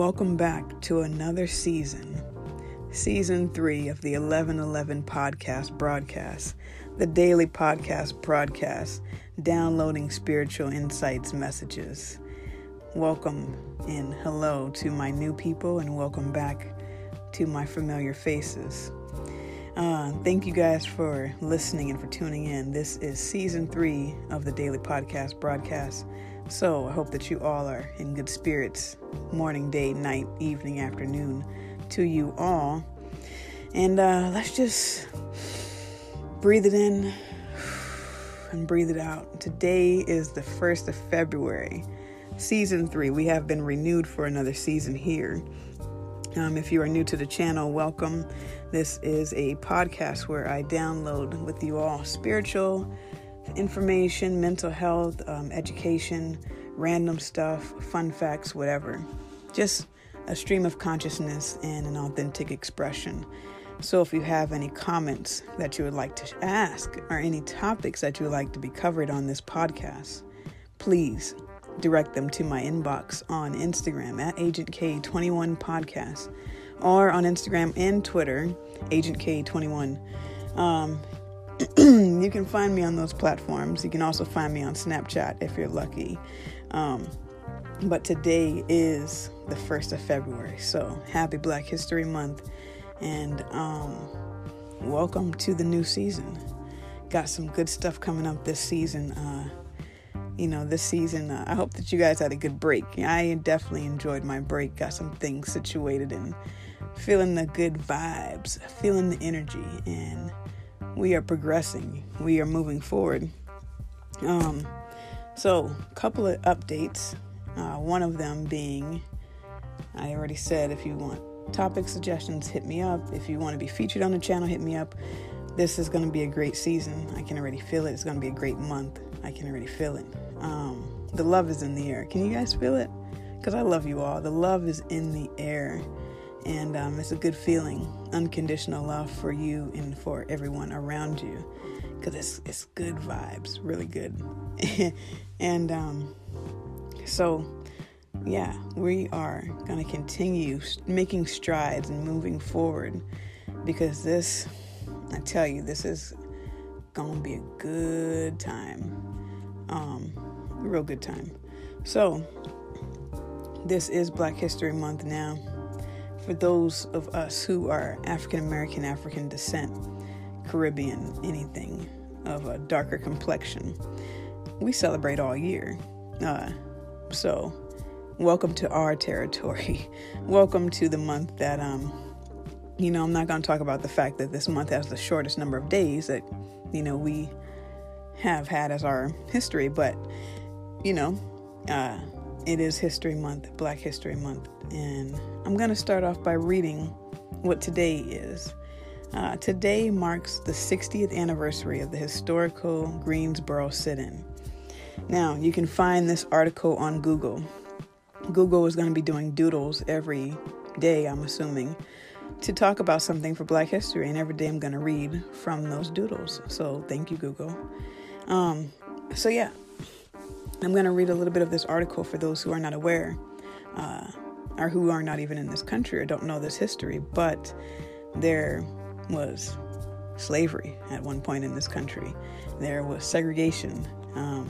Welcome back to another season, season three of the 1111 podcast broadcast, the daily podcast broadcast, downloading spiritual insights messages. Welcome and hello to my new people, and welcome back to my familiar faces. Uh, thank you guys for listening and for tuning in. This is season three of the daily podcast broadcast. So I hope that you all are in good spirits, morning, day, night, evening, afternoon to you all. And uh, let's just breathe it in and breathe it out. Today is the 1st of February, season three. We have been renewed for another season here. Um, if you are new to the channel, welcome. This is a podcast where I download with you all spiritual information, mental health, um, education, random stuff, fun facts, whatever. Just a stream of consciousness and an authentic expression. So, if you have any comments that you would like to ask or any topics that you would like to be covered on this podcast, please direct them to my inbox on Instagram at Agent K21 Podcast or on Instagram and Twitter, Agent K21. Um, you can find me on those platforms. You can also find me on Snapchat if you're lucky. Um, but today is the 1st of February, so happy Black History Month and um, welcome to the new season. Got some good stuff coming up this season. Uh, you know, this season, uh, I hope that you guys had a good break. I definitely enjoyed my break, got some things situated and feeling the good vibes, feeling the energy, and we are progressing. We are moving forward. Um, so, a couple of updates. Uh, one of them being, I already said, if you want topic suggestions, hit me up. If you want to be featured on the channel, hit me up. This is going to be a great season. I can already feel it. It's going to be a great month. I can already feel it. Um, the love is in the air. Can you guys feel it? Because I love you all. The love is in the air and um, it's a good feeling unconditional love for you and for everyone around you. Because it's, it's good vibes really good. And um, so yeah we are to continue making strides and moving forward. Because this i tell you this is to be a good time. Um, real good time. So this is black history month now for those of us who are African American, African descent, Caribbean, anything of a darker complexion, we celebrate all year. Uh, so, welcome to our territory. welcome to the month that, um, you know, I'm not going to talk about the fact that this month has the shortest number of days that, you know, we have had as our history, but, you know, uh, it is History Month, Black History Month, and I'm going to start off by reading what today is. Uh, today marks the 60th anniversary of the historical Greensboro sit in. Now, you can find this article on Google. Google is going to be doing doodles every day, I'm assuming, to talk about something for Black History, and every day I'm going to read from those doodles. So, thank you, Google. Um, so, yeah, I'm going to read a little bit of this article for those who are not aware, uh, or who are not even in this country or don't know this history, but there was slavery at one point in this country. There was segregation, um,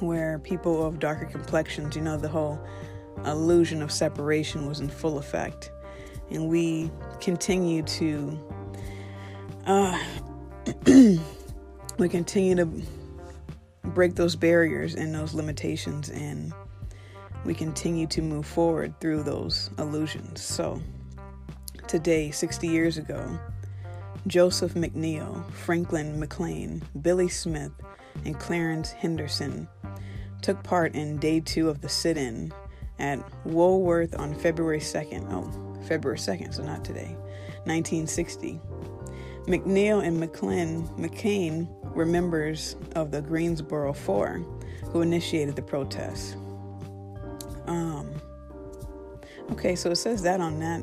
where people of darker complexions, you know, the whole illusion of separation was in full effect. And we continue to, uh, we continue to break those barriers and those limitations and we continue to move forward through those illusions. So, today, 60 years ago, Joseph McNeil, Franklin McLean, Billy Smith, and Clarence Henderson took part in day two of the sit in at Woolworth on February 2nd. Oh, February 2nd, so not today, 1960. McNeil and McLean, McCain were members of the Greensboro Four who initiated the protest. Um, okay, so it says that on that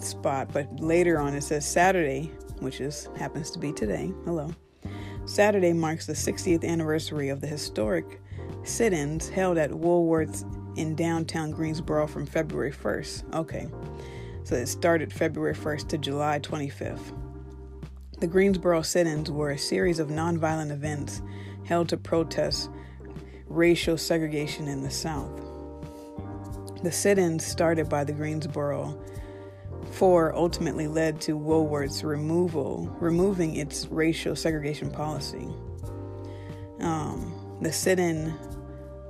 spot, but later on it says Saturday, which is happens to be today. Hello. Saturday marks the 60th anniversary of the historic sit-ins held at Woolworth's in downtown Greensboro from February 1st. Okay, so it started February 1st to July 25th. The Greensboro sit ins were a series of nonviolent events held to protest racial segregation in the South. The sit ins started by the Greensboro Four ultimately led to Woolworth's removal, removing its racial segregation policy. Um, the sit-in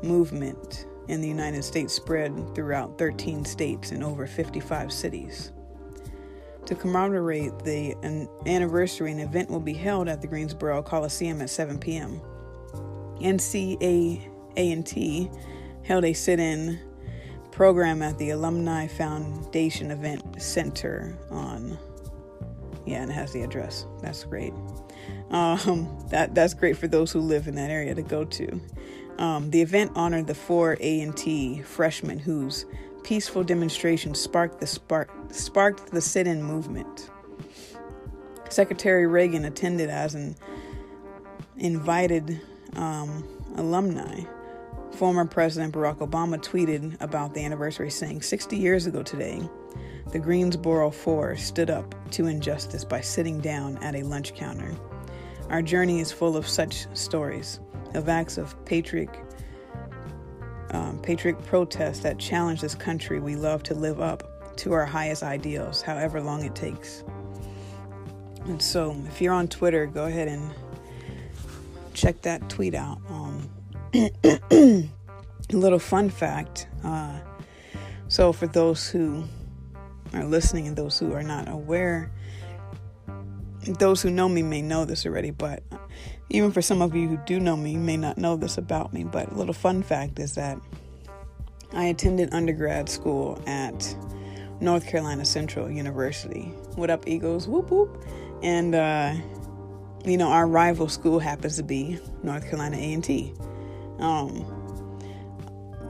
movement in the United States spread throughout 13 states and over 55 cities. To commemorate the anniversary, an event will be held at the Greensboro Coliseum at 7 p.m. NC A&T held a sit-in program at the Alumni Foundation Event Center on yeah, and it has the address. That's great. Um, that that's great for those who live in that area to go to. Um, the event honored the four A and T freshmen whose peaceful demonstration sparked the spark sparked the sit-in movement. Secretary Reagan attended as an invited um, alumni. Former President Barack Obama tweeted about the anniversary, saying, 60 years ago today, the Greensboro Four stood up to injustice by sitting down at a lunch counter. Our journey is full of such stories, of acts of patriotic, um, patriotic protest that challenge this country we love to live up to our highest ideals, however long it takes. And so, if you're on Twitter, go ahead and check that tweet out. Um, a little fun fact. Uh, so, for those who are listening and those who are not aware, those who know me may know this already, but even for some of you who do know me, may not know this about me. But a little fun fact is that I attended undergrad school at North Carolina Central University. What up, Eagles? Whoop whoop. And uh, you know, our rival school happens to be North Carolina A&T. Um,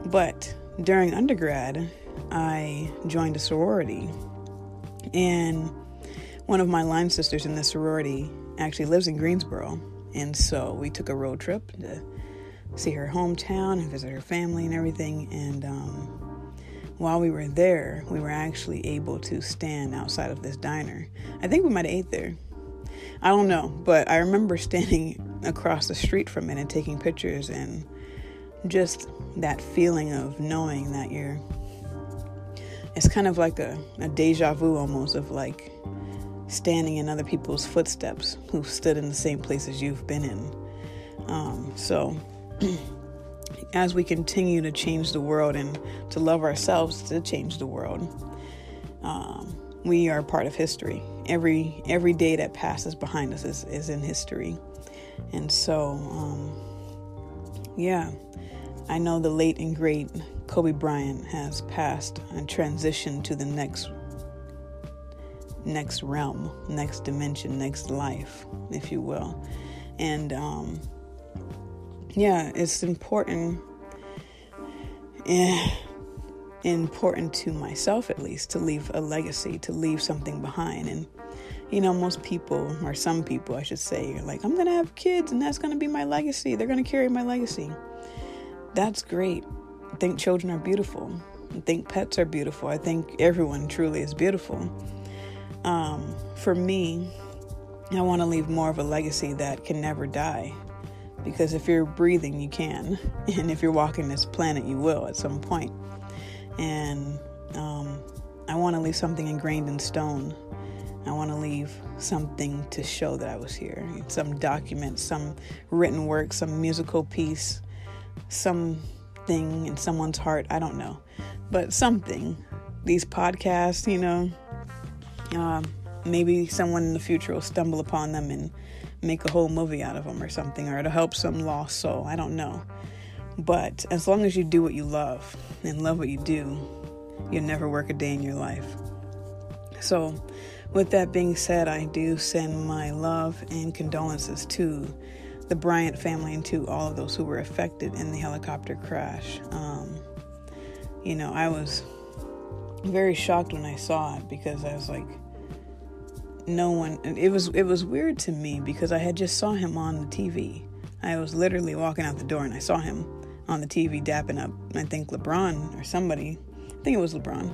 but during undergrad, I joined a sorority, and one of my line sisters in the sorority actually lives in Greensboro, and so we took a road trip to see her hometown and visit her family and everything. And um, while we were there, we were actually able to stand outside of this diner. I think we might have ate there. I don't know, but I remember standing across the street from it and taking pictures and just that feeling of knowing that you're it's kind of like a, a deja vu almost of like standing in other people's footsteps who've stood in the same places you've been in. Um, so as we continue to change the world and to love ourselves to change the world um, we are part of history. Every every day that passes behind us is, is in history. And so um, yeah I know the late and great Kobe Bryant has passed and transitioned to the next next realm, next dimension, next life, if you will. And um, yeah, it's important eh, important to myself at least to leave a legacy, to leave something behind. And you know, most people, or some people, I should say, are like, I'm gonna have kids, and that's gonna be my legacy. They're gonna carry my legacy that's great. I think children are beautiful. I think pets are beautiful. I think everyone truly is beautiful. Um, for me, I want to leave more of a legacy that can never die. Because if you're breathing, you can. And if you're walking this planet, you will at some point. And um, I want to leave something ingrained in stone. I want to leave something to show that I was here. Some document, some written work, some musical piece, something in someone's heart. I don't know, but something. These podcasts, you know, uh, maybe someone in the future will stumble upon them and make a whole movie out of them or something, or it'll help some lost soul. I don't know. But as long as you do what you love and love what you do, you'll never work a day in your life. So, with that being said, I do send my love and condolences to the Bryant family and to all of those who were affected in the helicopter crash. Um, you know, I was very shocked when I saw it because I was like, no one. It was it was weird to me because I had just saw him on the TV. I was literally walking out the door and I saw him on the TV dapping up, I think LeBron or somebody. I think it was LeBron.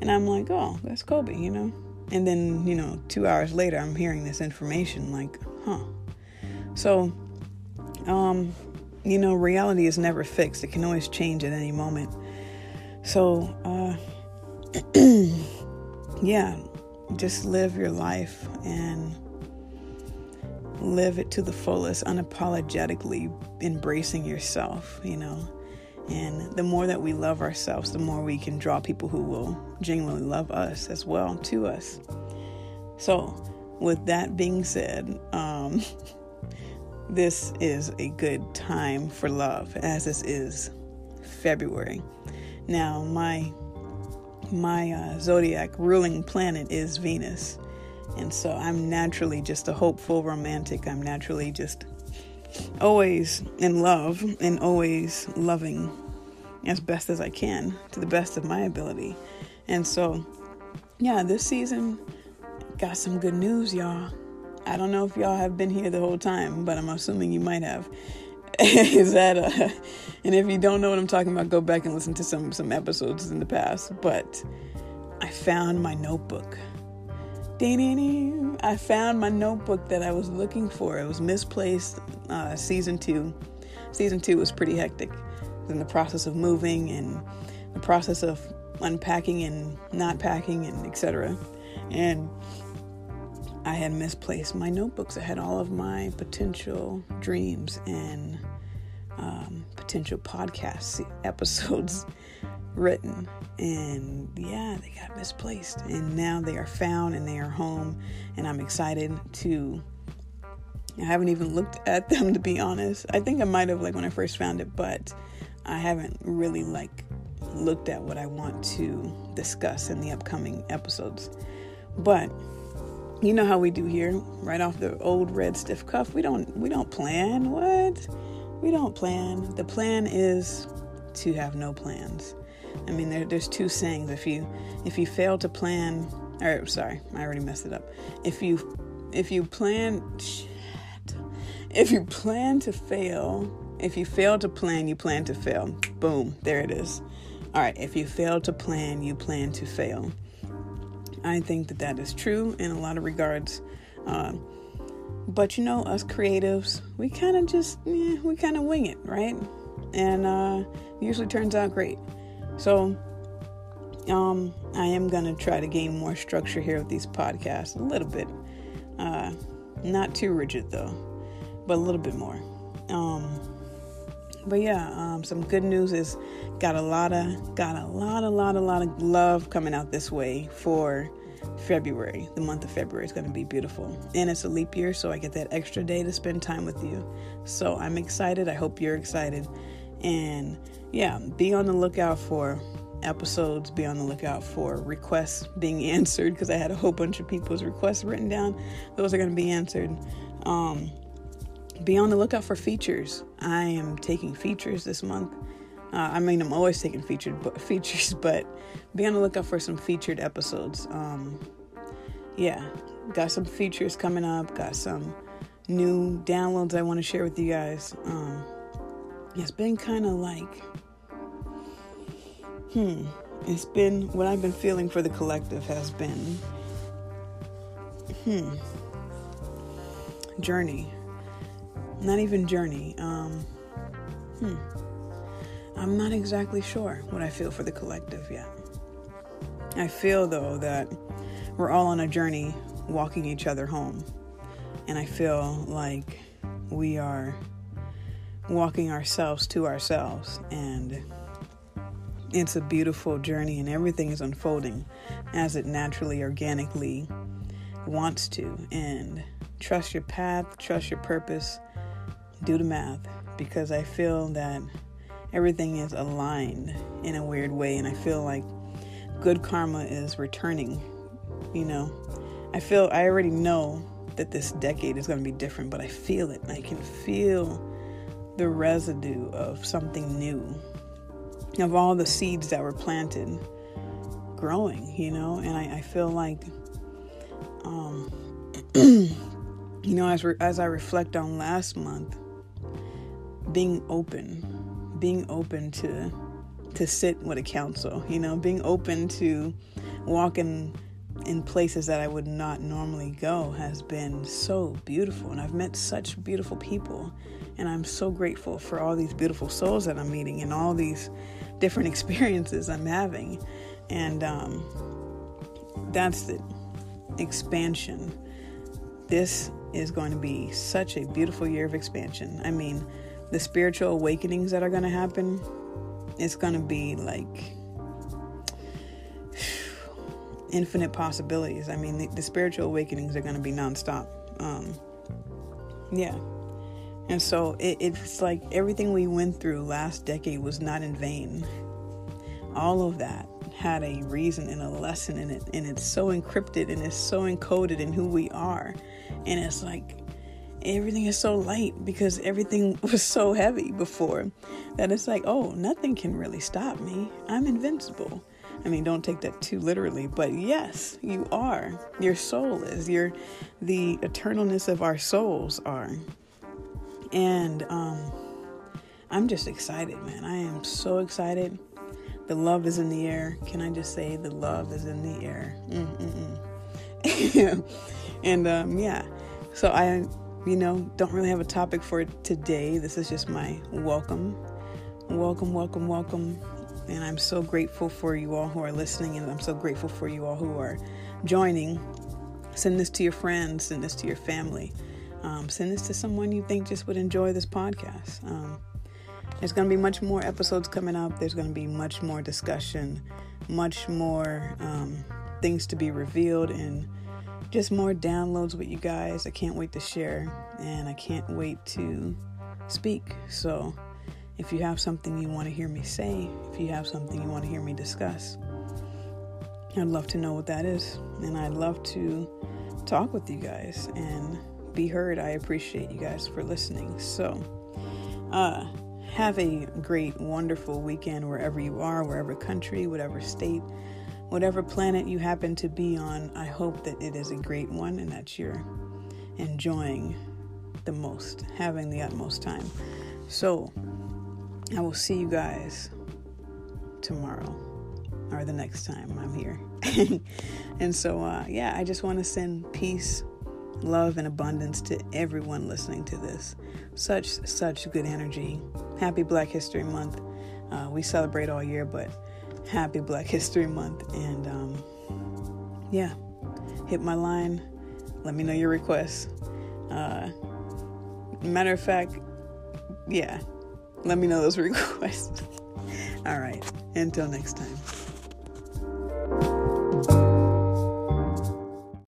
And I'm like, oh, that's Kobe, you know? And then, you know, two hours later, I'm hearing this information like, huh. So, um, you know, reality is never fixed, it can always change at any moment. So, uh, yeah, just live your life and live it to the fullest, unapologetically embracing yourself, you know. And the more that we love ourselves, the more we can draw people who will genuinely love us as well to us. So, with that being said, um, this is a good time for love, as this is February. Now, my my uh, zodiac ruling planet is Venus. And so I'm naturally just a hopeful romantic. I'm naturally just always in love and always loving as best as I can to the best of my ability. And so, yeah, this season got some good news, y'all. I don't know if y'all have been here the whole time, but I'm assuming you might have. Is that a, uh, and if you don't know what I'm talking about, go back and listen to some some episodes in the past. But I found my notebook. I found my notebook that I was looking for. It was misplaced. Uh, season two, season two was pretty hectic. in the process of moving and the process of unpacking and not packing and etc. And I had misplaced my notebooks. I had all of my potential dreams and um, potential podcast episodes written. And yeah, they got misplaced. And now they are found and they are home. And I'm excited to. I haven't even looked at them to be honest. I think I might have like when I first found it, but I haven't really like looked at what I want to discuss in the upcoming episodes. But you know how we do here, right off the old red stiff cuff. We don't we don't plan. What? We don't plan. The plan is to have no plans. I mean, there, there's two sayings. If you if you fail to plan, or sorry, I already messed it up. If you if you plan, shit, if you plan to fail, if you fail to plan, you plan to fail. Boom, there it is. All right, if you fail to plan, you plan to fail. I think that that is true in a lot of regards. Uh, but you know, us creatives, we kind of just, yeah, we kind of wing it, right? And uh, usually turns out great. So, um, I am going to try to gain more structure here with these podcasts a little bit. Uh, not too rigid though, but a little bit more. Um, but yeah, um, some good news is got a lot of got a lot, a lot, a lot of love coming out this way for February. The month of February is going to be beautiful, and it's a leap year, so I get that extra day to spend time with you. So I'm excited. I hope you're excited, and yeah, be on the lookout for episodes. Be on the lookout for requests being answered because I had a whole bunch of people's requests written down. Those are going to be answered. Um, be on the lookout for features. I am taking features this month. Uh, I mean, I'm always taking featured features, but be on the lookout for some featured episodes. Um, yeah, got some features coming up. Got some new downloads I want to share with you guys. Um, it's been kind of like, hmm, it's been what I've been feeling for the collective has been, hmm, journey not even journey. Um, hmm. I'm not exactly sure what I feel for the collective yet. I feel though that we're all on a journey walking each other home. And I feel like we are walking ourselves to ourselves. And it's a beautiful journey, and everything is unfolding as it naturally, organically wants to. And trust your path, trust your purpose, do the math because I feel that everything is aligned in a weird way, and I feel like good karma is returning. You know, I feel I already know that this decade is going to be different, but I feel it. I can feel the residue of something new, of all the seeds that were planted growing, you know, and I, I feel like, um, you know, as, re- as I reflect on last month, being open, being open to to sit with a council, you know, being open to walking in places that I would not normally go has been so beautiful. And I've met such beautiful people. And I'm so grateful for all these beautiful souls that I'm meeting and all these different experiences I'm having. And um, that's the expansion. This is going to be such a beautiful year of expansion. I mean, the spiritual awakenings that are going to happen, it's going to be like infinite possibilities. I mean, the, the spiritual awakenings are going to be nonstop. Um, yeah. And so it, it's like everything we went through last decade was not in vain. All of that had a reason and a lesson in it, and it's so encrypted and it's so encoded in who we are. And it's like everything is so light because everything was so heavy before that it's like, oh, nothing can really stop me. I'm invincible. I mean, don't take that too literally, but yes, you are. Your soul is. Your the eternalness of our souls are. And um I'm just excited, man. I am so excited. The love is in the air. Can I just say the love is in the air? and um, yeah, so I, you know, don't really have a topic for today. This is just my welcome, welcome, welcome, welcome and I'm so grateful for you all who are listening, and I'm so grateful for you all who are joining. Send this to your friends, send this to your family, um, send this to someone you think just would enjoy this podcast. Um, there's going to be much more episodes coming up. There's going to be much more discussion, much more um, things to be revealed, and just more downloads with you guys. I can't wait to share, and I can't wait to speak. So, if you have something you want to hear me say, if you have something you want to hear me discuss, I'd love to know what that is. And I'd love to talk with you guys and be heard. I appreciate you guys for listening. So, uh, have a great, wonderful weekend wherever you are, wherever country, whatever state, whatever planet you happen to be on. I hope that it is a great one and that you're enjoying the most, having the utmost time. So, I will see you guys tomorrow or the next time I'm here. and so, uh, yeah, I just want to send peace, love, and abundance to everyone listening to this. Such, such good energy. Happy Black History Month. Uh, we celebrate all year, but happy Black History Month. And um, yeah, hit my line. Let me know your requests. Uh, matter of fact, yeah, let me know those requests. All right. Until next time.